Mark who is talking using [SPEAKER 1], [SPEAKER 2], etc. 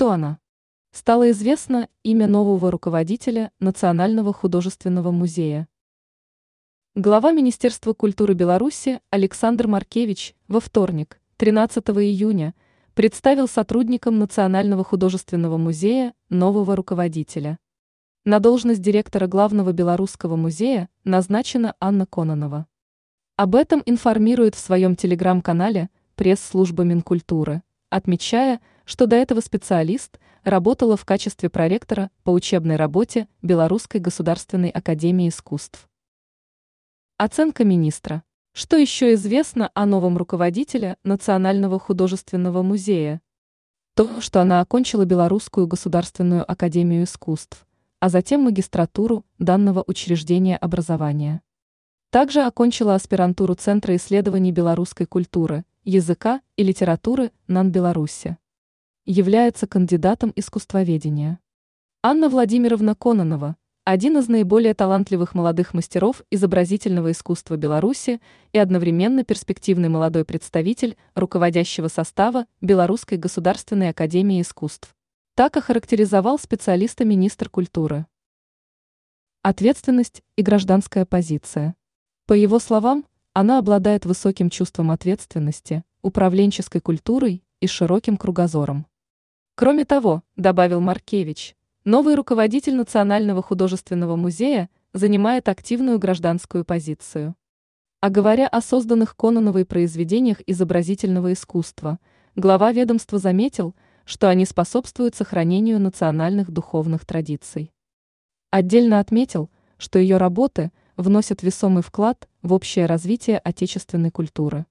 [SPEAKER 1] Кто она? Стало известно имя нового руководителя Национального художественного музея. Глава Министерства культуры Беларуси Александр Маркевич во вторник, 13 июня, представил сотрудникам Национального художественного музея нового руководителя. На должность директора главного белорусского музея назначена Анна Кононова. Об этом информирует в своем телеграм-канале пресс-служба Минкультуры, отмечая, что до этого специалист работала в качестве проректора по учебной работе Белорусской государственной академии искусств. Оценка министра. Что еще известно о новом руководителе Национального художественного музея? То, что она окончила Белорусскую государственную академию искусств, а затем магистратуру данного учреждения образования. Также окончила аспирантуру Центра исследований белорусской культуры, языка и литературы НАН Беларуси. Является кандидатом искусствоведения. Анна Владимировна Кононова, один из наиболее талантливых молодых мастеров изобразительного искусства Беларуси и одновременно перспективный молодой представитель руководящего состава Белорусской государственной академии искусств. Так охарактеризовал специалиста министр культуры. Ответственность и гражданская позиция. По его словам, она обладает высоким чувством ответственности, управленческой культурой и широким кругозором. Кроме того, добавил Маркевич, новый руководитель Национального художественного музея занимает активную гражданскую позицию. А говоря о созданных Кононовой произведениях изобразительного искусства, глава ведомства заметил, что они способствуют сохранению национальных духовных традиций. Отдельно отметил, что ее работы – вносят весомый вклад в общее развитие отечественной культуры.